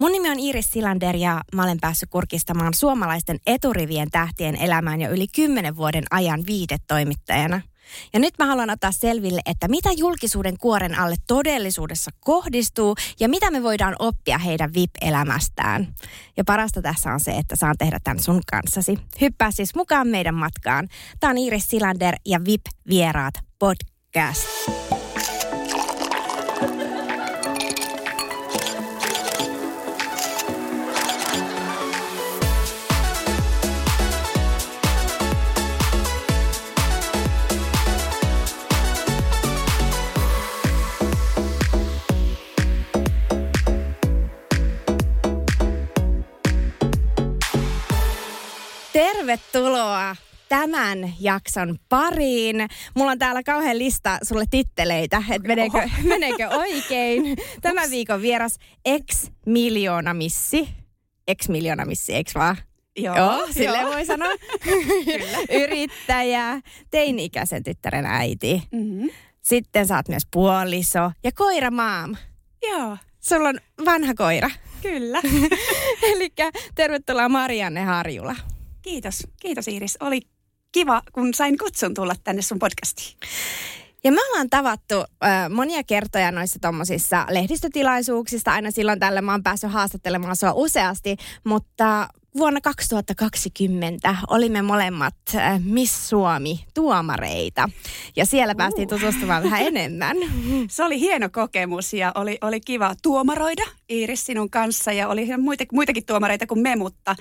Mun nimi on Iris Silander ja mä olen päässyt kurkistamaan suomalaisten eturivien tähtien elämään jo yli kymmenen vuoden ajan viidetoimittajana. Ja nyt mä haluan ottaa selville, että mitä julkisuuden kuoren alle todellisuudessa kohdistuu ja mitä me voidaan oppia heidän VIP-elämästään. Ja parasta tässä on se, että saan tehdä tämän sun kanssasi. Hyppää siis mukaan meidän matkaan. Tämä on Iris Silander ja VIP-vieraat podcast. Tämän jakson pariin. Mulla on täällä kauhean lista sulle titteleitä, että meneekö, meneekö oikein. Tämän viikon vieras ex-miljoona missi. Ex-miljoona missi, eikö vaan? Joo, Joo, silleen voi sanoa. Yrittäjä, teini-ikäisen tyttären äiti. Mm-hmm. Sitten oot myös puoliso ja koira maam. Joo, Sulla on vanha koira. kyllä. Eli tervetuloa Marianne Harjula. Kiitos, kiitos Iiris. Oli kiva, kun sain kutsun tulla tänne sun podcastiin. Ja me ollaan tavattu äh, monia kertoja noissa tommosissa lehdistötilaisuuksista. Aina silloin tällä mä oon päässyt haastattelemaan sua useasti, mutta vuonna 2020 olimme molemmat äh, Miss Suomi tuomareita. Ja siellä päästiin tutustumaan vähän enemmän. Se oli hieno kokemus ja oli, oli kiva tuomaroida Iiris sinun kanssa ja oli muita, muitakin tuomareita kuin me, mutta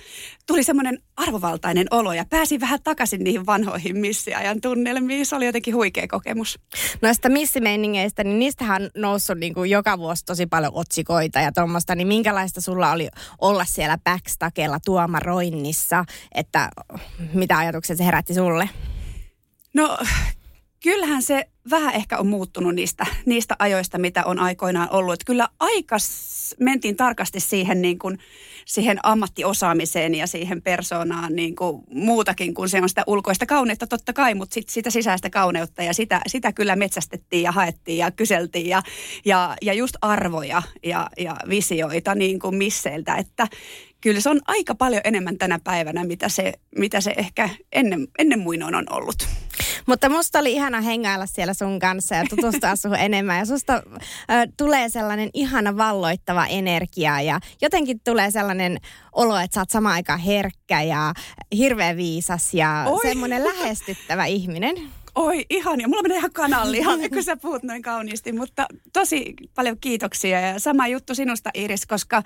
tuli semmoinen arvovaltainen olo ja pääsin vähän takaisin niihin vanhoihin missiajan tunnelmiin. Se oli jotenkin huikea kokemus. Noista missimeiningeistä, niin niistähän on noussut niin kuin joka vuosi tosi paljon otsikoita ja tuommoista. Niin minkälaista sulla oli olla siellä backstagella tuomaroinnissa, että mitä ajatuksia se herätti sulle? No kyllähän se vähän ehkä on muuttunut niistä, niistä ajoista, mitä on aikoinaan ollut. Että kyllä aika mentiin tarkasti siihen, niin kuin, siihen ammattiosaamiseen ja siihen persoonaan niin kuin muutakin kuin se on sitä ulkoista kauneutta totta kai, mutta sit sitä sisäistä kauneutta ja sitä, sitä kyllä metsästettiin ja haettiin ja kyseltiin ja, ja, ja just arvoja ja, ja visioita niin kuin misseiltä, että kyllä se on aika paljon enemmän tänä päivänä, mitä se, mitä se ehkä ennen, ennen muinoin on ollut. Mutta musta oli ihana hengailla siellä sun kanssa ja tutustua suhun enemmän. Ja susta äh, tulee sellainen ihana valloittava energia ja jotenkin tulee sellainen olo, että sä oot samaan aikaan herkkä ja hirveän viisas ja Oi. semmoinen lähestyttävä ihminen. Oi, ihan. Ja mulla menee ihan kanallihalle, kun sä puhut noin kauniisti. Mutta tosi paljon kiitoksia. Ja sama juttu sinusta, Iris, koska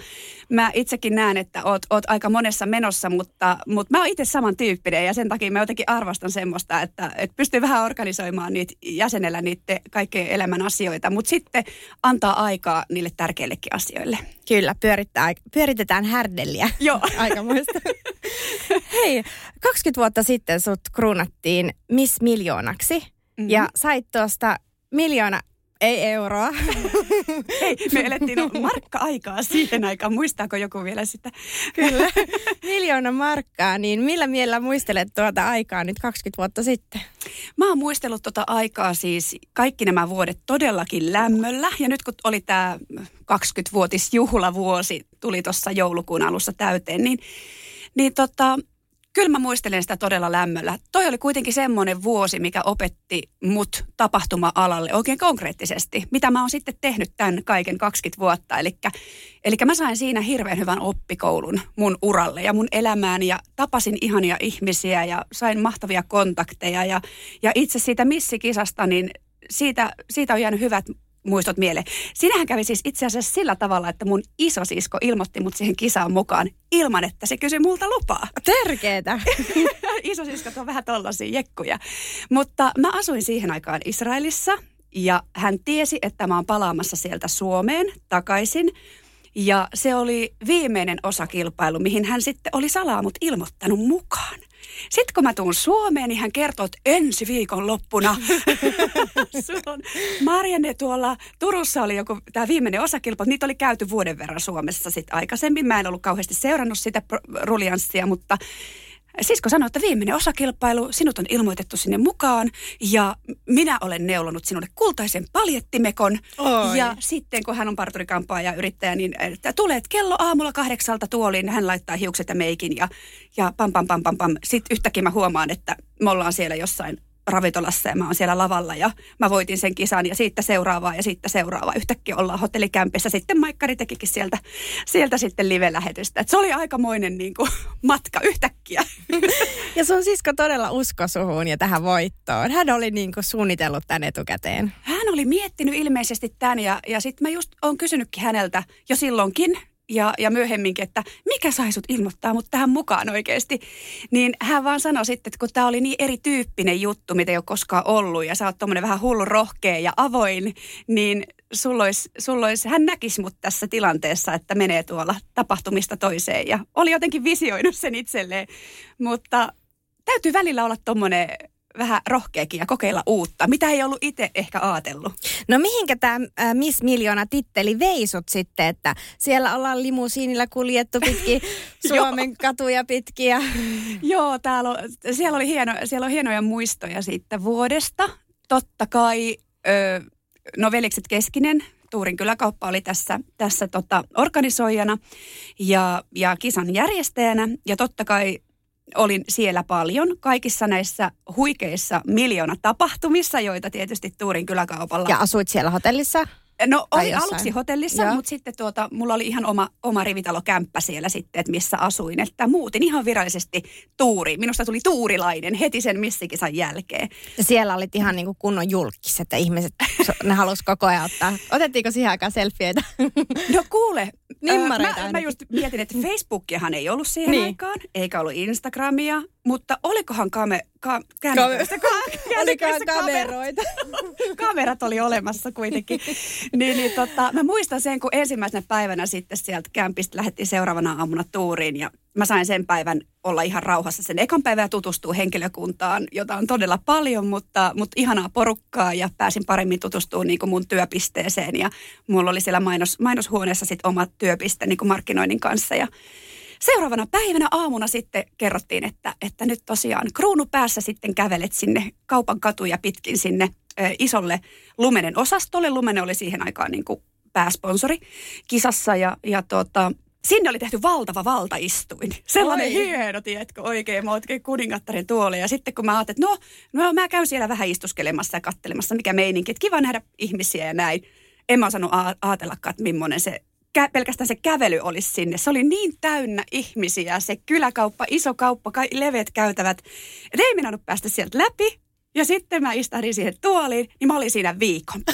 mä itsekin näen, että oot, oot aika monessa menossa, mutta, mutta mä oon itse samantyyppinen. Ja sen takia mä jotenkin arvostan semmoista, että, että pystyy vähän organisoimaan niitä jäsenellä niitä kaikkien elämän asioita. Mutta sitten antaa aikaa niille tärkeillekin asioille. Kyllä, pyörittää, pyöritetään härdelliä. Joo. Aika muista. Hei, 20 vuotta sitten sut kruunattiin Miss Miljoonaksi. Mm-hmm. Ja sait tuosta miljoona, ei euroa, Hei, me elettiin no markka-aikaa siihen aikaan. Muistaako joku vielä sitä? Kyllä. Miljoona markkaa, niin millä mielellä muistelet tuota aikaa nyt 20 vuotta sitten? Mä oon muistellut tota aikaa siis kaikki nämä vuodet todellakin lämmöllä. Ja nyt kun oli tämä 20-vuotisjuhlavuosi, tuli tuossa joulukuun alussa täyteen, niin, niin tota, kyllä mä muistelen sitä todella lämmöllä. Toi oli kuitenkin semmoinen vuosi, mikä opetti mut tapahtuma-alalle oikein konkreettisesti. Mitä mä oon sitten tehnyt tämän kaiken 20 vuotta. Eli mä sain siinä hirveän hyvän oppikoulun mun uralle ja mun elämään ja tapasin ihania ihmisiä ja sain mahtavia kontakteja. Ja, ja itse siitä missikisasta, niin siitä, siitä on jäänyt hyvät muistot mieleen. Siinähän kävi siis itse asiassa sillä tavalla, että mun isosisko ilmoitti mut siihen kisaan mukaan ilman, että se kysyi multa lupaa. Törkeetä. Isosiskot on vähän tollaisia jekkuja. Mutta mä asuin siihen aikaan Israelissa ja hän tiesi, että mä oon palaamassa sieltä Suomeen takaisin. Ja se oli viimeinen osakilpailu, mihin hän sitten oli salaamut ilmoittanut mukaan. Sitten kun mä tuun Suomeen, niin hän kertoo, että ensi viikon loppuna on Marjanne tuolla Turussa oli joku tämä viimeinen osakilpailu. Niitä oli käyty vuoden verran Suomessa sitten aikaisemmin. Mä en ollut kauheasti seurannut sitä rulianssia, mutta Sisko sanoi, että viimeinen osakilpailu, sinut on ilmoitettu sinne mukaan ja minä olen neulonut sinulle kultaisen paljettimekon. Oi. Ja sitten kun hän on parturikampaaja ja yrittäjä, niin että tulet kello aamulla kahdeksalta tuoliin, hän laittaa hiukset ja meikin ja, ja pam pam pam pam pam. Sitten yhtäkkiä mä huomaan, että me ollaan siellä jossain ravintolassa ja mä oon siellä lavalla ja mä voitin sen kisan ja siitä seuraavaa ja siitä seuraavaa. Yhtäkkiä ollaan hotellikämpissä. Sitten Maikkari tekikin sieltä, sieltä sitten live-lähetystä. Et se oli aikamoinen niin kuin, matka yhtäkkiä. Ja sun sisko todella usko suhun ja tähän voittoon. Hän oli niin kuin suunnitellut tän etukäteen. Hän oli miettinyt ilmeisesti tämän ja, ja sitten mä just oon kysynytkin häneltä jo silloinkin, ja, ja myöhemminkin, että mikä sai sut ilmoittaa mut tähän mukaan oikeasti. Niin hän vaan sanoi sitten, että kun tämä oli niin erityyppinen juttu, mitä ei ole koskaan ollut, ja sä oot tommonen vähän hullu rohkea ja avoin, niin sulla olisi, sulla olisi, hän näkisi mut tässä tilanteessa, että menee tuolla tapahtumista toiseen. Ja oli jotenkin visioinut sen itselleen, mutta täytyy välillä olla tommonen vähän rohkeakin ja kokeilla uutta, mitä ei ollut itse ehkä ajatellut. No mihinkä tämä Miss Miljoona titteli veisut sitten, että siellä ollaan limusiinilla kuljettu pitkin Suomen katuja pitkiä. Joo, täällä on, siellä, oli hieno, siellä on hienoja muistoja sitten vuodesta. Totta kai, ö, no velikset Keskinen, Tuurin kyläkauppa oli tässä, tässä tota, organisoijana ja, ja kisan järjestäjänä. Ja totta kai olin siellä paljon kaikissa näissä huikeissa miljoona tapahtumissa, joita tietysti Tuurin kyläkaupalla. Ja asuit siellä hotellissa? No oli aluksi hotellissa, Joo. mutta sitten tuota, mulla oli ihan oma, oma rivitalokämppä siellä sitten, että missä asuin. Että muutin ihan virallisesti tuuri. Minusta tuli tuurilainen heti sen missikisan jälkeen. Ja siellä olit ihan niin kuin kunnon julkis, että ihmiset, ne halus koko ajan ottaa. Otettiinko siihen aikaan selfieitä? No kuule, Nimmareita mä, mä just mietin, että Facebookiahan ei ollut siihen niin. aikaan, eikä ollut Instagramia, mutta olikohan kame, ka, kännyköistä, ka, Olikohan kameroita? Kamerat oli olemassa kuitenkin. niin, niin tota, mä muistan sen, kun ensimmäisenä päivänä sitten sieltä kämpistä lähdettiin seuraavana aamuna tuuriin ja mä sain sen päivän olla ihan rauhassa sen ekan päivän tutustua henkilökuntaan, jota on todella paljon, mutta, mutta ihanaa porukkaa ja pääsin paremmin tutustumaan niin kuin mun työpisteeseen ja mulla oli siellä mainos, mainoshuoneessa sitten oma työpiste niin kuin markkinoinnin kanssa ja Seuraavana päivänä aamuna sitten kerrottiin, että, että nyt tosiaan kruunu päässä sitten kävelet sinne kaupan katuja pitkin sinne ö, isolle Lumenen osastolle. Lumene oli siihen aikaan niin kuin pääsponsori kisassa ja, ja tota, sinne oli tehty valtava valtaistuin. Sellainen Oi. hieno, tiedätkö, oikein, mä oikein kuningattaren tuoli. Ja sitten kun mä ajattelin, että no, no mä käyn siellä vähän istuskelemassa ja kattelemassa, mikä meininki, että kiva nähdä ihmisiä ja näin. En mä osannut ajatellakaan, että millainen se kä- pelkästään se kävely olisi sinne. Se oli niin täynnä ihmisiä, se kyläkauppa, iso kauppa, ka- leveät käytävät. Et ei minä päästä sieltä läpi. Ja sitten mä istahdin siihen tuoliin, niin mä olin siinä viikon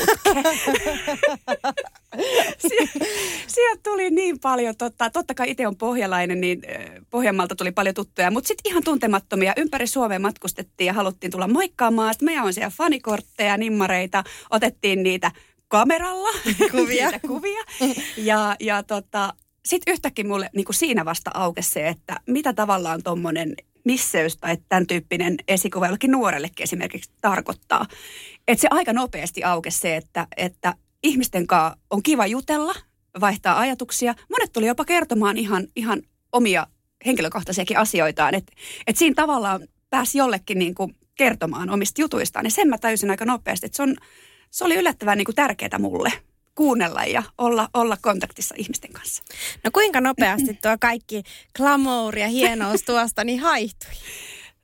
Sie- sieltä tuli niin paljon, totta, totta kai itse on pohjalainen, niin Pohjanmaalta tuli paljon tuttuja, mutta sitten ihan tuntemattomia. Ympäri Suomea matkustettiin ja haluttiin tulla moikkaamaan. Sitten meillä on siellä fanikortteja, nimmareita, otettiin niitä kameralla kuvia. kuvia. Ja, ja tota, sitten yhtäkkiä mulle niin kuin siinä vasta aukesi se, että mitä tavallaan tuommoinen misseys tai tämän tyyppinen esikuva jollekin nuorellekin esimerkiksi tarkoittaa. Että se aika nopeasti aukesi se, että, että ihmisten kanssa on kiva jutella, vaihtaa ajatuksia. Monet tuli jopa kertomaan ihan, ihan omia henkilökohtaisiakin asioitaan. Että et siinä tavallaan pääsi jollekin niin kuin kertomaan omista jutuistaan. Ja sen mä täysin aika nopeasti, että se on se oli yllättävän niin kuin tärkeää mulle kuunnella ja olla, olla kontaktissa ihmisten kanssa. No kuinka nopeasti tuo kaikki glamour ja hienous tuosta niin haihtui?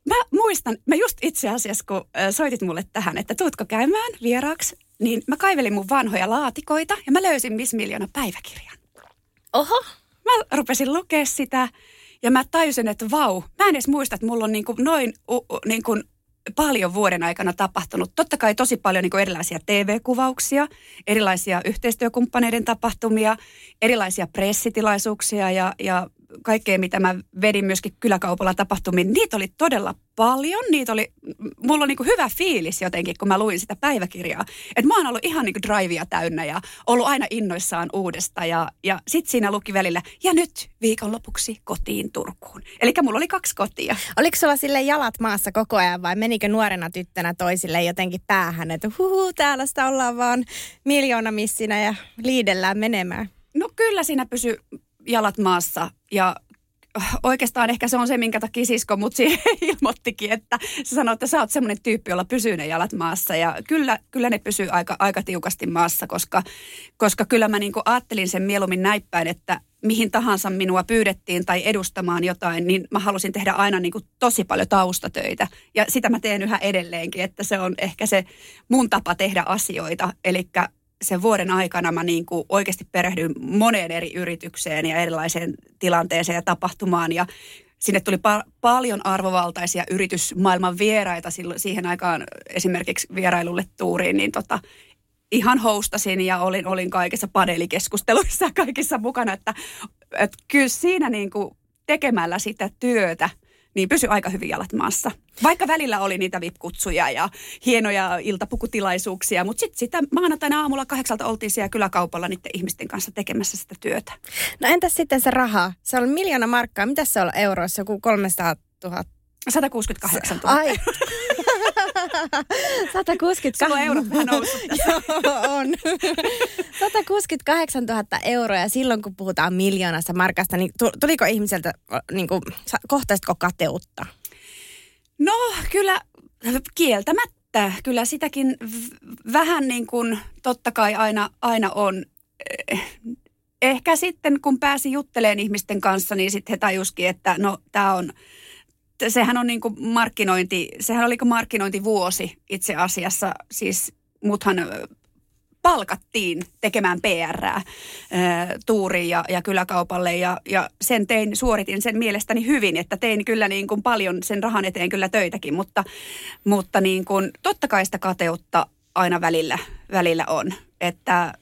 Mä muistan, mä just itse asiassa kun soitit mulle tähän, että tuutko käymään vieraaksi, niin mä kaivelin mun vanhoja laatikoita ja mä löysin Miss Miljoona päiväkirjan. Oho. Mä rupesin lukea sitä ja mä tajusin, että vau, mä en edes muista, että mulla on niin kuin noin uh, niin kuin paljon vuoden aikana tapahtunut. Totta kai tosi paljon niin erilaisia TV-kuvauksia, erilaisia yhteistyökumppaneiden tapahtumia, erilaisia pressitilaisuuksia ja, ja kaikkea, mitä mä vedin myöskin kyläkaupalla tapahtumiin, niitä oli todella paljon. Niitä oli, mulla on niin kuin hyvä fiilis jotenkin, kun mä luin sitä päiväkirjaa. Että mä oon ollut ihan niin kuin drivea täynnä ja ollut aina innoissaan uudesta. Ja, ja sit siinä luki välillä, ja nyt viikonlopuksi kotiin Turkuun. Eli mulla oli kaksi kotia. Oliko sulla sille jalat maassa koko ajan vai menikö nuorena tyttönä toisille jotenkin päähän, että huhu, täällä sitä ollaan vaan miljoona missinä ja liidellään menemään? No kyllä siinä pysy jalat maassa ja oikeastaan ehkä se on se, minkä takia sisko mut ilmoittikin, että se sanoi, että sä oot semmoinen tyyppi, jolla pysyy ne jalat maassa. Ja kyllä, kyllä ne pysyy aika, aika tiukasti maassa, koska, koska kyllä mä niinku ajattelin sen mieluummin näippäin, että mihin tahansa minua pyydettiin tai edustamaan jotain, niin mä halusin tehdä aina niin kuin tosi paljon taustatöitä. Ja sitä mä teen yhä edelleenkin, että se on ehkä se mun tapa tehdä asioita. Eli sen vuoden aikana mä niin kuin oikeasti perehdyin moneen eri yritykseen ja erilaiseen tilanteeseen ja tapahtumaan. Ja sinne tuli pa- paljon arvovaltaisia yritysmaailman vieraita silloin, siihen aikaan esimerkiksi vierailulle tuuriin, niin tota, ihan hostasin ja olin, olin kaikissa paneelikeskusteluissa kaikissa mukana, että, että kyllä siinä niin kuin tekemällä sitä työtä – niin pysy aika hyvin jalat maassa. Vaikka välillä oli niitä VIP-kutsuja ja hienoja iltapukutilaisuuksia, mutta sitten sitä maanantaina aamulla kahdeksalta oltiin siellä kyläkaupalla niiden ihmisten kanssa tekemässä sitä työtä. No entäs sitten se raha? Se on miljoona markkaa. Mitä se on euroissa? Joku 300 000? 168 000. Ai. 168 Sulla eurot vähän noussut Joo, on. 168 000 euroa ja silloin kun puhutaan miljoonasta markasta, niin tuliko ihmiseltä niin kuin, kohtaisitko kateutta? No kyllä kieltämättä. Kyllä sitäkin vähän niin kuin totta kai aina, aina on. Eh, ehkä sitten kun pääsi juttelemaan ihmisten kanssa, niin sitten he tajuskin, että no tämä on – sehän on niin kuin markkinointi, sehän oli kuin markkinointivuosi itse asiassa. Siis muthan palkattiin tekemään PR tuuriin ja, ja kyläkaupalle ja, ja sen tein, suoritin sen mielestäni hyvin, että tein kyllä niin kuin paljon sen rahan eteen kyllä töitäkin, mutta, mutta niin kuin, totta kai sitä kateutta aina välillä, välillä on. Että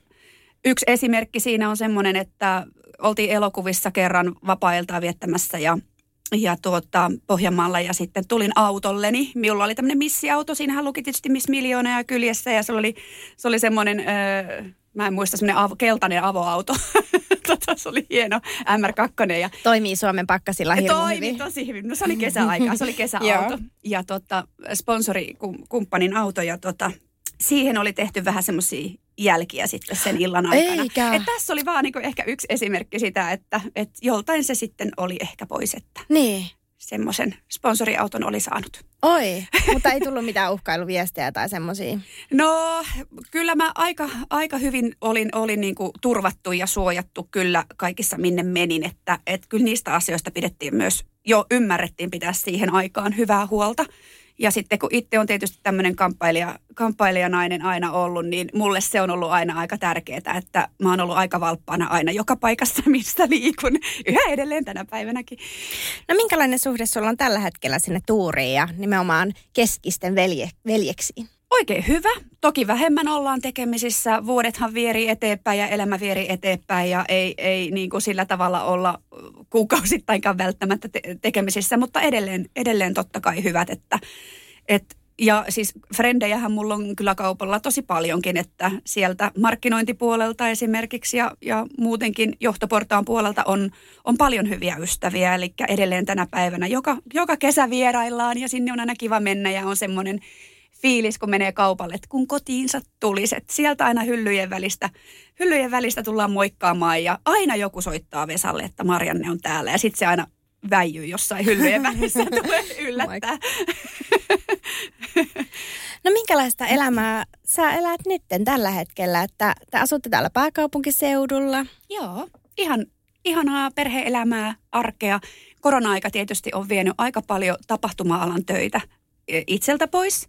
yksi esimerkki siinä on semmoinen, että oltiin elokuvissa kerran vapaa viettämässä ja – ja tuota, Pohjanmaalla ja sitten tulin autolleni. Minulla oli tämmöinen missiauto, siinähän luki tietysti Miss Miljoona ja kyljessä ja se oli, se oli semmoinen, öö, mä en muista, semmoinen avo, keltainen avoauto. tota, se oli hieno MR2. Ja, Toimii Suomen pakkasilla hirveän toimi hyvin. tosi hyvin. No se oli kesäaika, se oli kesäauto. ja tota, sponsorikumppanin auto ja tota, siihen oli tehty vähän semmoisia jälkiä sitten sen illan aikana. Eikä. Et tässä oli vaan niinku ehkä yksi esimerkki sitä, että et joltain se sitten oli ehkä pois, että niin. semmoisen sponsoriauton oli saanut. Oi, mutta ei tullut mitään uhkailuviestejä tai semmoisia. No kyllä mä aika, aika hyvin olin, olin niinku turvattu ja suojattu kyllä kaikissa minne menin, että et kyllä niistä asioista pidettiin myös, jo ymmärrettiin pitää siihen aikaan hyvää huolta. Ja sitten kun itse on tietysti tämmöinen kamppailija, kamppailijanainen aina ollut, niin mulle se on ollut aina aika tärkeää, että mä oon ollut aika valppaana aina joka paikassa, mistä liikun. Yhä edelleen tänä päivänäkin. No minkälainen suhde sulla on tällä hetkellä sinne tuuriin ja nimenomaan keskisten velje, veljeksiin? Oikein hyvä. Toki vähemmän ollaan tekemisissä. Vuodethan vieri eteenpäin ja elämä vieri eteenpäin ja ei, ei niin kuin sillä tavalla olla kuukausittainkaan välttämättä te- tekemisissä, mutta edelleen, edelleen totta kai hyvät, että et, ja siis frendejähän mulla on kyllä kaupalla tosi paljonkin, että sieltä markkinointipuolelta esimerkiksi ja, ja muutenkin johtoportaan puolelta on, on paljon hyviä ystäviä. Eli edelleen tänä päivänä joka, joka kesä vieraillaan ja sinne on aina kiva mennä ja on semmoinen fiilis, kun menee kaupalle, että kun kotiinsa tulisi. Että sieltä aina hyllyjen välistä, hyllyjen välistä tullaan moikkaamaan ja aina joku soittaa Vesalle, että Marianne on täällä. Ja sitten se aina väijyy jossain hyllyjen välissä tulee yllättää. No minkälaista elämää sä elät nytten tällä hetkellä, että te asutte täällä pääkaupunkiseudulla? Joo, ihan ihanaa perheelämää, arkea. Korona-aika tietysti on vienyt aika paljon tapahtuma-alan töitä itseltä pois.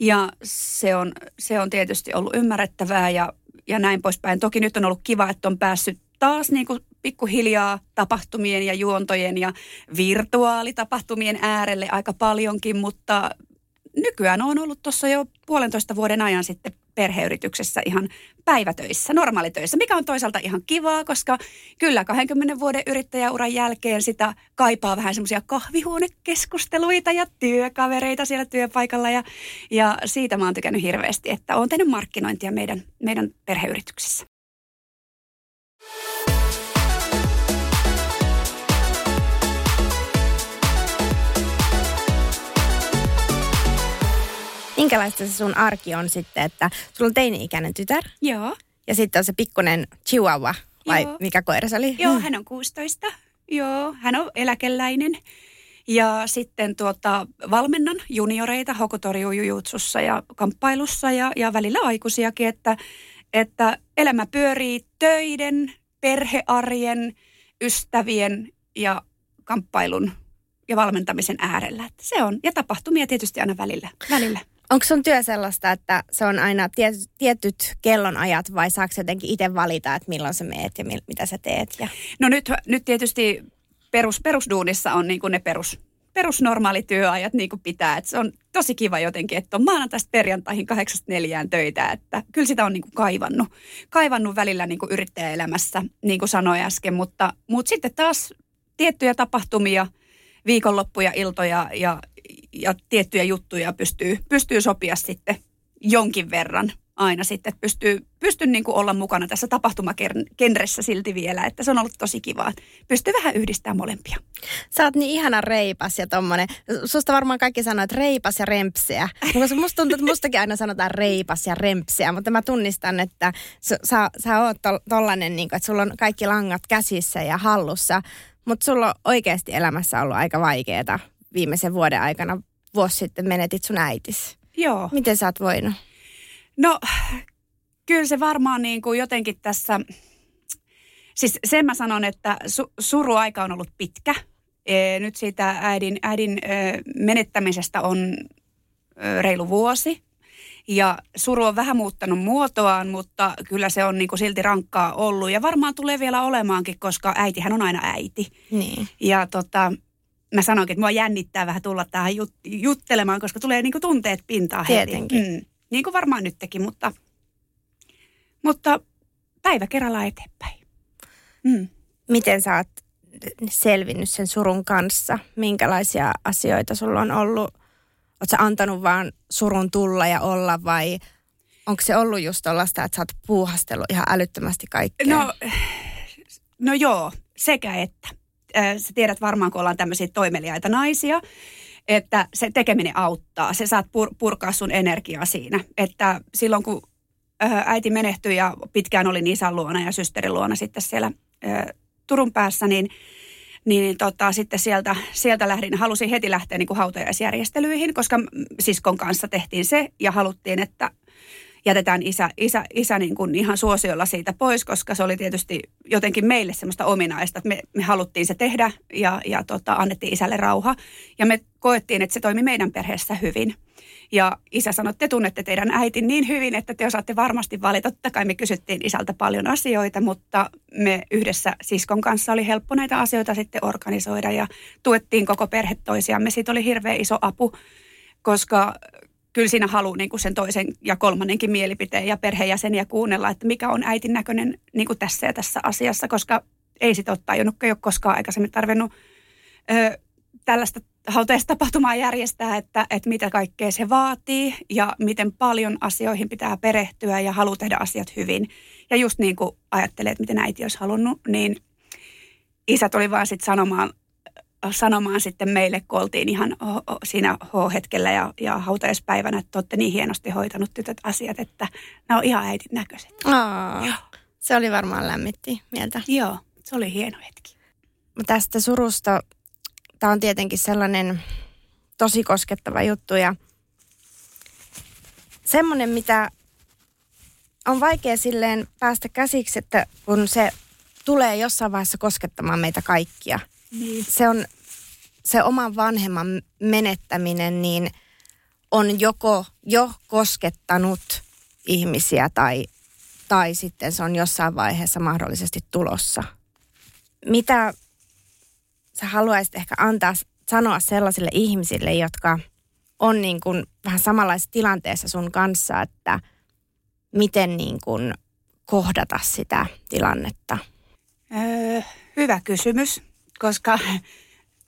Ja se on, se on tietysti ollut ymmärrettävää ja, ja näin poispäin. Toki nyt on ollut kiva, että on päässyt taas niin kuin pikkuhiljaa tapahtumien ja juontojen ja virtuaalitapahtumien äärelle aika paljonkin, mutta nykyään on ollut tuossa jo puolentoista vuoden ajan sitten perheyrityksessä ihan päivätöissä, normaalitöissä, mikä on toisaalta ihan kivaa, koska kyllä 20 vuoden yrittäjäuran jälkeen sitä kaipaa vähän semmoisia kahvihuonekeskusteluita ja työkavereita siellä työpaikalla ja, ja siitä mä oon tykännyt hirveästi, että oon tehnyt markkinointia meidän, meidän perheyrityksessä. Minkälaista se sun arki on sitten, että sulla on teini-ikäinen tytär Joo. ja sitten on se pikkunen chihuahua, vai Joo. mikä koira se oli? Joo, hän on 16. Joo, hän on eläkeläinen. Ja sitten tuota, valmennan junioreita Hokotorju Jujutsussa ja kamppailussa ja, ja välillä aikuisiakin, että, että elämä pyörii töiden, perhearjen, ystävien ja kamppailun ja valmentamisen äärellä. Että se on, ja tapahtumia tietysti aina välillä. välillä. Onko sun työ sellaista, että se on aina tiet, tietyt kellonajat vai saako jotenkin itse valita, että milloin sä meet ja mil, mitä sä teet? Ja... No nyt, nyt tietysti perus, perusduunissa on niin kuin ne perus, perusnormaalityöajat niin kuin pitää. Et se on tosi kiva jotenkin, että on maanantaista perjantaihin kahdeksasta neljään töitä. Että kyllä sitä on niin kuin kaivannut, kaivannut välillä niin kuin yrittäjäelämässä, niin kuin sanoin äsken. Mutta, mutta sitten taas tiettyjä tapahtumia, viikonloppuja, iltoja ja, ja tiettyjä juttuja pystyy, pystyy sopia sitten jonkin verran aina sitten, että pystyy, pystyn niin kuin olla mukana tässä tapahtumakenressä silti vielä, että se on ollut tosi kivaa. Pystyy vähän yhdistämään molempia. Sä oot niin ihana reipas ja tommonen. Susta varmaan kaikki sanoo, että reipas ja rempseä. Mutta musta tuntuu, että mustakin aina sanotaan reipas ja rempseä, mutta mä tunnistan, että sä, sä, sä oot to, tollanen, niin kuin, että sulla on kaikki langat käsissä ja hallussa. Mutta sulla on oikeasti elämässä ollut aika vaikeaa viimeisen vuoden aikana. Vuosi sitten menetit sun äitis. Joo. Miten sä oot voinut? No, kyllä se varmaan niin kuin jotenkin tässä, siis sen mä sanon, että su, suruaika on ollut pitkä. E, nyt siitä äidin, äidin ö, menettämisestä on ö, reilu vuosi. Ja suru on vähän muuttanut muotoaan, mutta kyllä se on niin kuin silti rankkaa ollut. Ja varmaan tulee vielä olemaankin, koska äitihän on aina äiti. Niin. Ja tota, mä sanoinkin, että mua jännittää vähän tulla tähän jut, juttelemaan, koska tulee niin kuin tunteet pintaan heti. Tietenkin. Mm. Niin kuin varmaan nytkin, mutta, mutta päivä kerrallaan eteenpäin. Mm. Miten sä oot selvinnyt sen surun kanssa? Minkälaisia asioita sulla on ollut? Oot sä antanut vaan surun tulla ja olla vai onko se ollut just tollaista, että sä oot puuhastellut ihan älyttömästi kaikkea? No, no joo, sekä että. Ö, Sä tiedät varmaan, kun ollaan tämmöisiä toimeliaita naisia, että se tekeminen auttaa. Se saat pur- purkaa sun energiaa siinä. Että silloin kun äiti menehtyi ja pitkään olin isän luona ja systerin luona sitten siellä Turun päässä, niin niin tota, sitten sieltä, sieltä lähdin, halusin heti lähteä niin kuin hautajaisjärjestelyihin, koska siskon kanssa tehtiin se ja haluttiin, että jätetään isä, isä, isä niin kuin ihan suosiolla siitä pois, koska se oli tietysti jotenkin meille semmoista ominaista, että me, me haluttiin se tehdä ja, ja tota, annettiin isälle rauha. Ja me koettiin, että se toimi meidän perheessä hyvin. Ja isä sanoi, että te tunnette teidän äitin niin hyvin, että te osaatte varmasti valita. Totta kai me kysyttiin isältä paljon asioita, mutta me yhdessä siskon kanssa oli helppo näitä asioita sitten organisoida ja tuettiin koko perhe toisiamme. Siitä oli hirveän iso apu, koska kyllä siinä haluaa niin sen toisen ja kolmannenkin mielipiteen ja perheenjäseniä kuunnella, että mikä on äitin näköinen niin tässä ja tässä asiassa, koska ei sitä ole tajunnut, ei ole koskaan aikaisemmin tarvinnut ö, tällaista hautajaistapahtumaa järjestää, että, että mitä kaikkea se vaatii ja miten paljon asioihin pitää perehtyä ja haluaa tehdä asiat hyvin. Ja just niin kuin ajattelee, että miten äiti olisi halunnut, niin isät oli vaan sitten sanomaan, sanomaan sitten meille, kun oltiin ihan siinä H-hetkellä ja, ja hautajaispäivänä, että olette niin hienosti hoitanut tytöt asiat, että nämä on ihan äitin näköiset. Aa, se oli varmaan lämmitti mieltä. Joo, se oli hieno hetki. Tästä surusta, tämä on tietenkin sellainen tosi koskettava juttu ja semmoinen, mitä on vaikea silleen päästä käsiksi, että kun se tulee jossain vaiheessa koskettamaan meitä kaikkia. Niin. Se on se oman vanhemman menettäminen, niin on joko jo koskettanut ihmisiä tai, tai sitten se on jossain vaiheessa mahdollisesti tulossa. Mitä sä haluaisit ehkä antaa sanoa sellaisille ihmisille, jotka on niin kuin vähän samanlaisessa tilanteessa sun kanssa, että miten niin kuin kohdata sitä tilannetta? Öö, hyvä kysymys, koska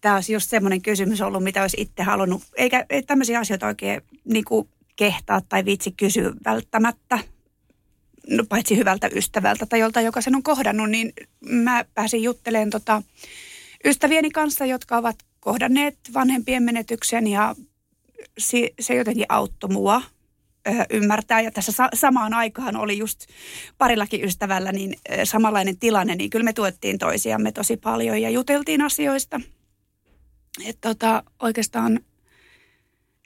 tämä olisi just semmoinen kysymys ollut, mitä olisi itse halunnut. Eikä ei tämmöisiä asioita oikein niin kuin kehtaa tai viitsi kysyä välttämättä. No, paitsi hyvältä ystävältä tai jolta, joka sen on kohdannut, niin mä pääsin juttelemaan tota ystävieni kanssa, jotka ovat kohdanneet vanhempien menetyksen ja se jotenkin auttoi mua ymmärtää. Ja tässä samaan aikaan oli just parillakin ystävällä niin samanlainen tilanne, niin kyllä me tuettiin toisiamme tosi paljon ja juteltiin asioista. Että tota, oikeastaan,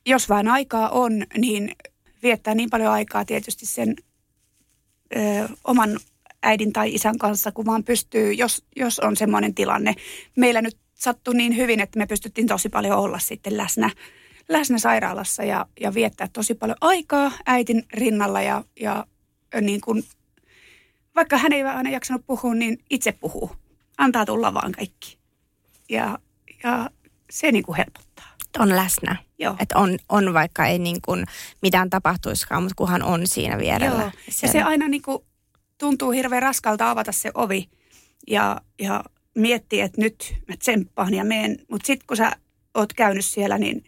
jos vain aikaa on, niin viettää niin paljon aikaa tietysti sen ö, oman äidin tai isän kanssa, kun vaan pystyy, jos, jos on semmoinen tilanne. Meillä nyt sattui niin hyvin, että me pystyttiin tosi paljon olla sitten läsnä, läsnä sairaalassa ja, ja viettää tosi paljon aikaa äitin rinnalla ja, ja niin kuin, vaikka hän ei aina jaksanut puhua, niin itse puhuu. Antaa tulla vaan kaikki. Ja, ja se niin kuin helpottaa. On läsnä. Joo. Että on, on vaikka ei niin kuin mitään tapahtuisikaan, mutta kunhan on siinä vierellä. Joo. Ja se aina niin kuin tuntuu hirveän raskalta avata se ovi ja, ja miettiä, että nyt mä tsemppaan ja meen. Mutta sitten kun sä oot käynyt siellä, niin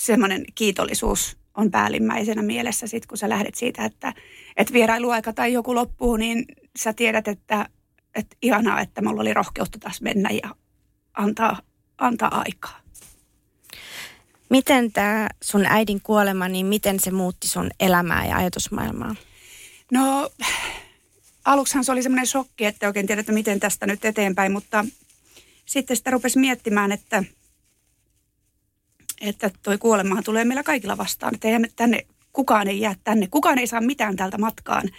semmoinen kiitollisuus on päällimmäisenä mielessä sitten, kun sä lähdet siitä, että, että vierailuaika tai joku loppuu, niin sä tiedät, että, että ihanaa, että mulla oli rohkeutta taas mennä ja antaa, antaa aikaa. Miten tämä sun äidin kuolema, niin miten se muutti sun elämää ja ajatusmaailmaa? No aluksihan se oli semmoinen shokki, että oikein tiedä, että miten tästä nyt eteenpäin, mutta sitten sitä rupesi miettimään, että, että toi kuolemahan tulee meillä kaikilla vastaan. Että eihän tänne, kukaan ei jää tänne, kukaan ei saa mitään tältä matkaan.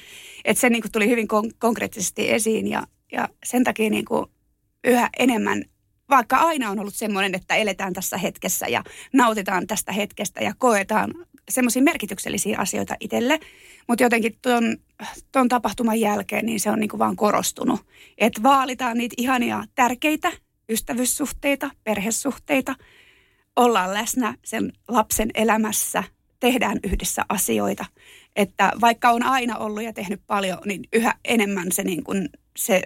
Että se niin kuin tuli hyvin kon- konkreettisesti esiin ja, ja sen takia niin kuin yhä enemmän vaikka aina on ollut semmoinen, että eletään tässä hetkessä ja nautitaan tästä hetkestä ja koetaan semmoisia merkityksellisiä asioita itselle, mutta jotenkin tuon, tuon tapahtuman jälkeen niin se on niinku vaan korostunut, että vaalitaan niitä ihania tärkeitä ystävyyssuhteita, perhesuhteita, ollaan läsnä sen lapsen elämässä, tehdään yhdessä asioita, että vaikka on aina ollut ja tehnyt paljon, niin yhä enemmän se, niin kuin, se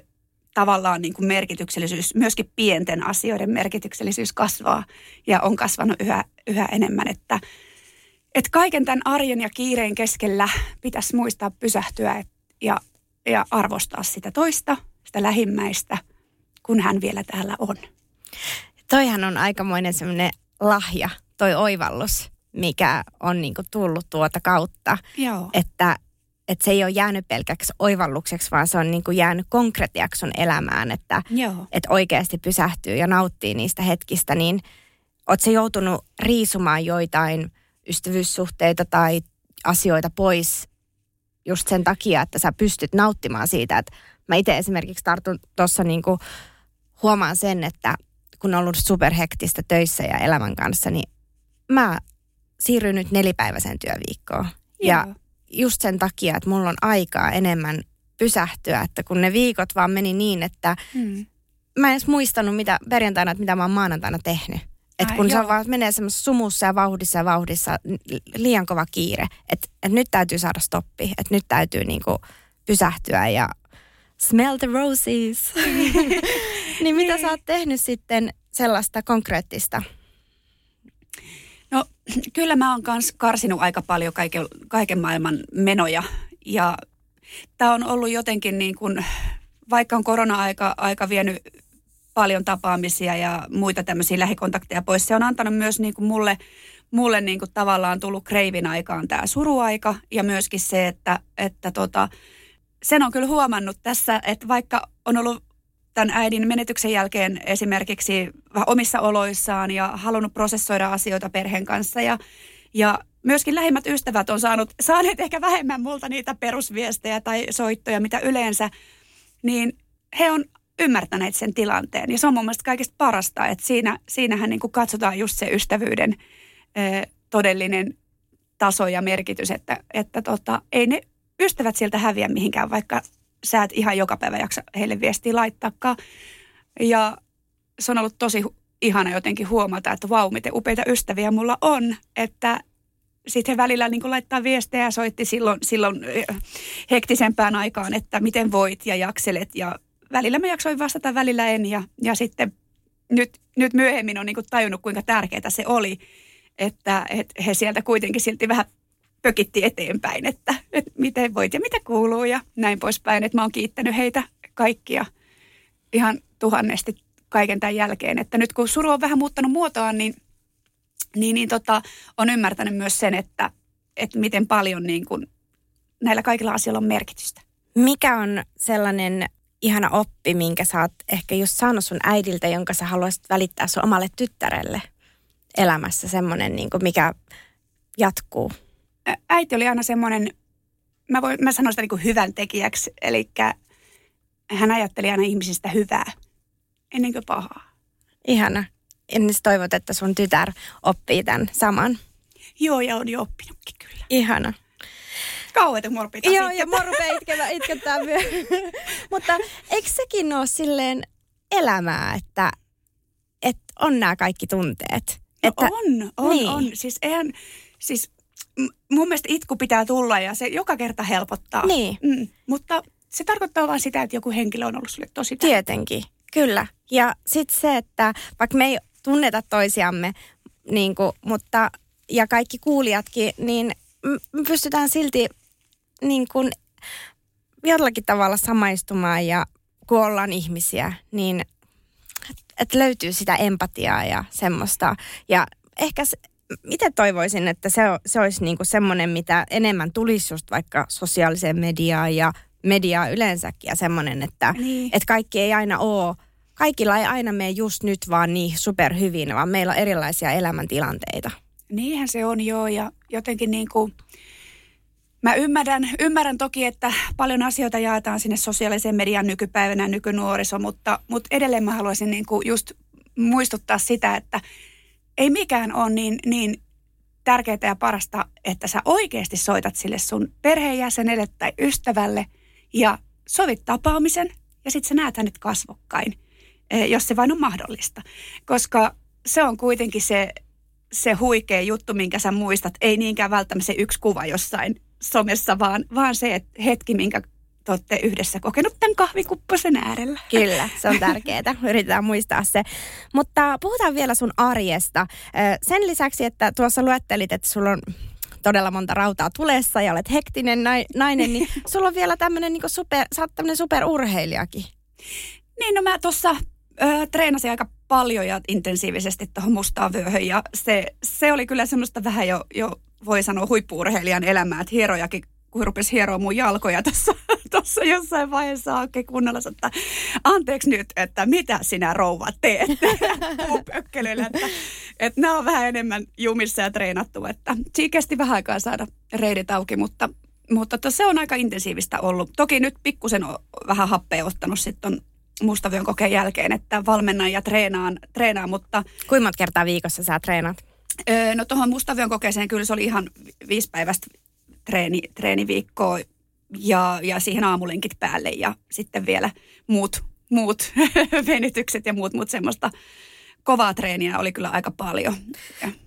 tavallaan niin kuin merkityksellisyys, myöskin pienten asioiden merkityksellisyys kasvaa ja on kasvanut yhä, yhä enemmän, että, että kaiken tämän arjen ja kiireen keskellä pitäisi muistaa pysähtyä ja, ja arvostaa sitä toista, sitä lähimmäistä, kun hän vielä täällä on. Toihan on aikamoinen semmoinen lahja, toi oivallus, mikä on niinku tullut tuota kautta. Joo. Että että se ei ole jäänyt pelkäksi oivallukseksi, vaan se on niin kuin jäänyt konkretiaksi sun elämään, että, Joo. että oikeasti pysähtyy ja nauttii niistä hetkistä, niin oot se joutunut riisumaan joitain ystävyyssuhteita tai asioita pois just sen takia, että sä pystyt nauttimaan siitä, että mä itse esimerkiksi tartun tuossa niin kuin huomaan sen, että kun on ollut superhektistä töissä ja elämän kanssa, niin mä siirryn nyt nelipäiväisen työviikkoon. Joo. Ja just sen takia, että mulla on aikaa enemmän pysähtyä, että kun ne viikot vaan meni niin, että Hmm. mä en edes muistanut mitä perjantaina, että mitä mä oon maanantaina tehnyt. Että kun joo. se vaan menee semmoisessa sumussa ja vauhdissa ja vauhdissa, li- liian kova kiire, että, että nyt täytyy saada stoppi, että nyt täytyy niinku pysähtyä ja smell the roses. niin mitä sä oot tehnyt sitten sellaista konkreettista? No kyllä mä oon kans karsinut aika paljon kaiken, kaiken maailman menoja. Ja tämä on ollut jotenkin niin kuin, vaikka on korona-aika aika vienyt paljon tapaamisia ja muita tämmöisiä lähikontakteja pois, se on antanut myös niin kuin mulle, mulle niin kuin tavallaan tullut kreivin aikaan tämä suruaika ja myöskin se, että, että tota, sen on kyllä huomannut tässä, että vaikka on ollut tämän äidin menetyksen jälkeen esimerkiksi omissa oloissaan ja halunnut prosessoida asioita perheen kanssa ja, ja myöskin lähimmät ystävät on saanut, saaneet ehkä vähemmän multa niitä perusviestejä tai soittoja, mitä yleensä, niin he on ymmärtäneet sen tilanteen. Ja se on mun mielestä kaikista parasta, että siinä, siinähän niin katsotaan just se ystävyyden ö, todellinen taso ja merkitys, että, että tota, ei ne ystävät sieltä häviä mihinkään, vaikka sä et ihan joka päivä jaksa heille viestiä laittaakaan. Ja se on ollut tosi ihana jotenkin huomata, että vau, miten upeita ystäviä mulla on, että sitten he välillä niin kuin laittaa viestejä ja soitti silloin, silloin hektisempään aikaan, että miten voit ja jakselet. Ja välillä mä jaksoin vastata, välillä en. Ja, ja sitten nyt, nyt myöhemmin on niin kuin tajunnut, kuinka tärkeää se oli, että, että he sieltä kuitenkin silti vähän pökitti eteenpäin, että, että miten voit ja mitä kuuluu ja näin poispäin. Että mä oon kiittänyt heitä kaikkia ihan tuhannesti kaiken tämän jälkeen. Että nyt kun suru on vähän muuttanut muotoaan, niin, niin, niin tota, on ymmärtänyt myös sen, että, että miten paljon niin kuin näillä kaikilla asioilla on merkitystä. Mikä on sellainen ihana oppi, minkä sä oot ehkä just saanut sun äidiltä, jonka sä haluaisit välittää sun omalle tyttärelle elämässä, semmoinen, niin mikä jatkuu? Äiti oli aina semmoinen, mä, voin, mä sanon sitä niin kuin hyvän tekijäksi, eli hän ajatteli aina ihmisistä hyvää ennen kuin pahaa. Ihana. Niin toivot, että sun tytär oppii tämän saman. Joo, ja on jo oppinutkin kyllä. Ihana. Kauheita morpita Joo, ja mua rupeaa itkettää, itkettää myös. Mutta eikö sekin ole silleen elämää, että, että on nämä kaikki tunteet? No että, on, on, niin. on. Siis eihän, siis mun mielestä itku pitää tulla ja se joka kerta helpottaa. Niin. Mm, mutta se tarkoittaa vain sitä, että joku henkilö on ollut sulle tosi tärkeä. Tietenkin, kyllä. Ja sitten se, että vaikka me ei tunneta toisiamme, niin kuin, mutta ja kaikki kuulijatkin, niin me pystytään silti niin kuin jollakin tavalla samaistumaan ja kun ollaan ihmisiä, niin että löytyy sitä empatiaa ja semmoista. Ja ehkä itse toivoisin, että se, se olisi niinku semmoinen, mitä enemmän tulisi just vaikka sosiaaliseen mediaan ja mediaa yleensäkin ja semmoinen, että Niin. et kaikki ei aina ole, kaikilla ei aina mene just nyt vaan niin superhyvin, vaan meillä on erilaisia elämäntilanteita. Niinhän se on joo ja jotenkin niin kuin, mä ymmärrän, ymmärrän toki, että paljon asioita jaetaan sinne sosiaaliseen median nykypäivänä nykynuoriso, mutta, mutta edelleen mä haluaisin niin kuin just muistuttaa sitä, että ei mikään ole niin, niin tärkeää ja parasta, että sä oikeasti soitat sille sun perheenjäsenelle tai ystävälle ja sovit tapaamisen ja sitten sä näet hänet kasvokkain, eh, jos se vain on mahdollista. Koska se on kuitenkin se, se huikea juttu, minkä sä muistat. Ei niinkään välttämättä se yksi kuva jossain somessa, vaan, vaan se hetki, minkä olette yhdessä kokenut tämän kahvikupposen äärellä. Kyllä, se on tärkeää. Yritetään muistaa se. Mutta puhutaan vielä sun arjesta. Sen lisäksi, että tuossa luettelit, että sulla on todella monta rautaa tulessa ja olet hektinen nai- nainen, niin sulla on vielä tämmöinen niin super, sä oot tämmöinen superurheilijakin. Niin, no mä tuossa treenasin aika paljon ja intensiivisesti tuohon mustaan vyöhön ja se, se oli kyllä semmoista vähän jo, jo voi sanoa huippuurheilijan elämää, että hierojakin kun rupesi hieroa mun jalkoja tuossa, tuossa jossain vaiheessa oikein kunnolla, että anteeksi nyt, että mitä sinä rouva teet puupökkelyllä, että, että nämä on vähän enemmän jumissa ja treenattu, että siinä kesti vähän aikaa saada reidit auki, mutta, mutta to, se on aika intensiivistä ollut. Toki nyt pikkusen on vähän happea ottanut sitten mustavyön kokeen jälkeen, että valmennan ja treenaan, treenaan mutta Kuinka monta kertaa viikossa sä treenat? Öö, no tuohon mustavyön kokeeseen kyllä se oli ihan viisi päivästä treeni, treeniviikkoa ja, ja siihen aamulenkit päälle ja sitten vielä muut, muut venytykset ja muut, muut semmoista kovaa treeniä oli kyllä aika paljon.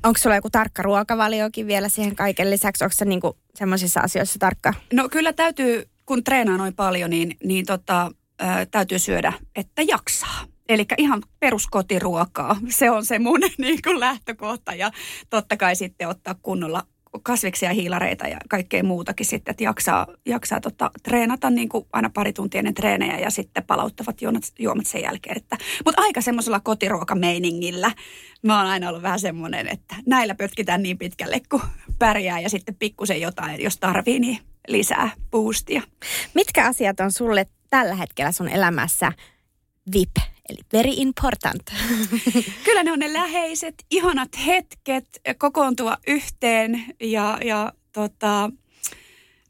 Onko sulla joku tarkka ruokavaliokin vielä siihen kaiken lisäksi? Onko se niinku semmoisissa asioissa tarkka? no kyllä täytyy, kun treenaa noin paljon, niin, niin tota, ö, täytyy syödä, että jaksaa. Eli ihan peruskotiruokaa. Se on se mun niin kuin lähtökohta ja totta kai sitten ottaa kunnolla kasviksia hiilareita ja kaikkea muutakin sitten, että jaksaa, jaksaa tota, treenata niin kuin aina pari tuntia ennen treenejä ja sitten palauttavat juomat, juomat sen jälkeen. Että, mutta aika semmoisella kotiruokameiningillä. Mä oon aina ollut vähän semmoinen, että näillä pötkitään niin pitkälle, kun pärjää ja sitten pikkusen jotain, jos tarvii, niin lisää boostia. Mitkä asiat on sulle tällä hetkellä sun elämässä VIP, eli very important? Kyllä ne on ne läheiset, ihanat hetket kokoontua yhteen ja, ja tota,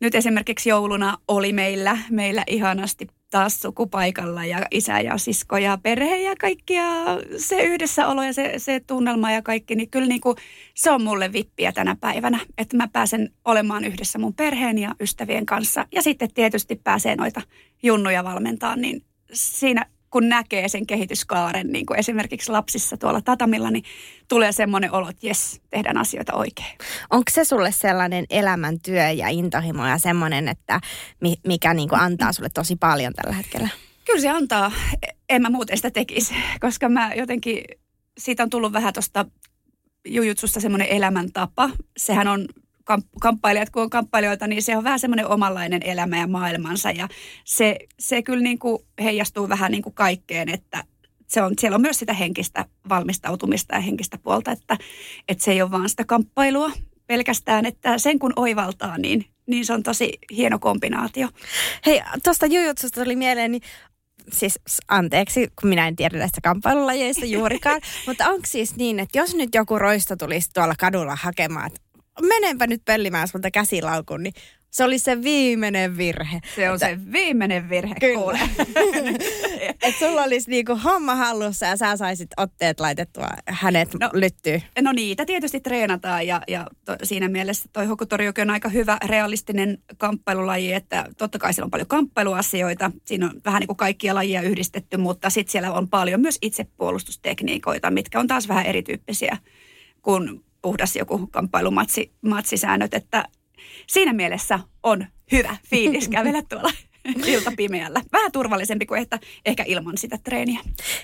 nyt esimerkiksi jouluna oli meillä, meillä ihanasti taas sukupaikalla ja isä ja sisko ja perhe ja kaikki ja se yhdessäolo ja se, se tunnelma ja kaikki, niin kyllä niin kuin, se on mulle vippiä tänä päivänä, että mä pääsen olemaan yhdessä mun perheen ja ystävien kanssa ja sitten tietysti pääsee noita junnuja valmentaa, niin siinä kun näkee sen kehityskaaren, niin kuin esimerkiksi lapsissa tuolla tatamilla, niin tulee semmoinen olo, että jes, tehdään asioita oikein. Onko se sulle sellainen elämäntyö ja intohimo ja semmoinen, että mikä niin kuin antaa sulle tosi paljon tällä hetkellä? Kyllä se antaa. En mä muuten sitä tekisi, koska mä jotenkin, siitä on tullut vähän tuosta jujutsusta semmoinen elämäntapa. Sehän on kamppailijat, kun on kamppailijoita, niin se on vähän semmoinen omanlainen elämä ja maailmansa. Ja se, se kyllä niin kuin heijastuu vähän niin kuin kaikkeen, että se on, siellä on myös sitä henkistä valmistautumista ja henkistä puolta, että, että se ei ole vaan sitä kamppailua pelkästään, että sen kun oivaltaa, niin, niin se on tosi hieno kombinaatio. Hei, tuosta jujutsusta tuli mieleen, niin siis anteeksi, kun minä en tiedä näistä kamppailulajeista juurikaan, mutta onko siis niin, että jos nyt joku roisto tulisi tuolla kadulla hakemaan, että menenpä nyt pellimään sulta käsilaukun, niin se oli se viimeinen virhe. Se on se viimeinen virhe, Kyllä. kuule. että sulla olisi niinku homma hallussa ja sä saisit otteet laitettua hänet no, lyttyy. No niitä tietysti treenataan ja, ja to, siinä mielessä toi Hokutorioki on aika hyvä realistinen kamppailulaji, että totta kai siellä on paljon kamppailuasioita. Siinä on vähän niin kuin kaikkia lajia yhdistetty, mutta sitten siellä on paljon myös itsepuolustustekniikoita, mitkä on taas vähän erityyppisiä kuin puhdas joku kamppailumatsisäännöt, että siinä mielessä on hyvä fiilis kävellä tuolla iltapimeällä. Vähän turvallisempi kuin että ehkä ilman sitä treeniä.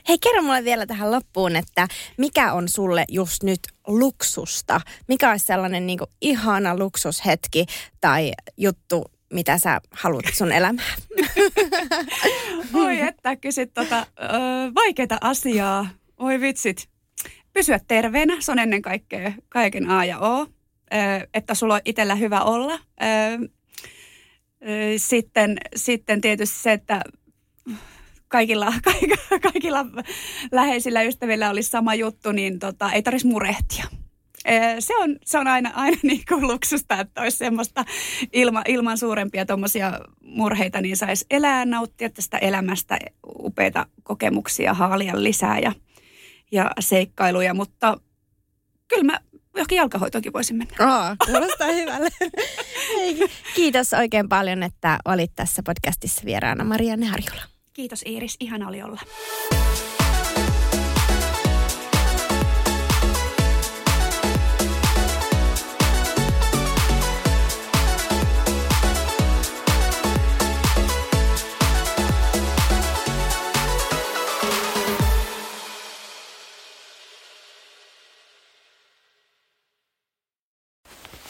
Hei, kerro mulle vielä tähän loppuun, että mikä on sulle just nyt luksusta? Mikä olisi sellainen niin kuin ihana luksushetki tai juttu, mitä sä haluat sun elämään? Oi, että kysyt tota, ö, vaikeita asiaa. Oi vitsit pysyä terveenä, se on ennen kaikkea kaiken A ja O, että sulla on itsellä hyvä olla. Sitten, sitten tietysti se, että kaikilla, kaikilla läheisillä ystävillä olisi sama juttu, niin tota, ei tarvitsisi murehtia. Se on, se on aina, aina niin kuin luksusta, että olisi semmoista ilma, ilman suurempia tuommoisia murheita, niin saisi elää, nauttia tästä elämästä, upeita kokemuksia, haalia lisää ja – ja seikkailuja, mutta kyllä mä johonkin jalkahoitoonkin voisin mennä. Aa, kuulostaa hyvälle. Kiitos oikein paljon, että olit tässä podcastissa vieraana Marianne Harjula. Kiitos Iiris, ihana oli olla.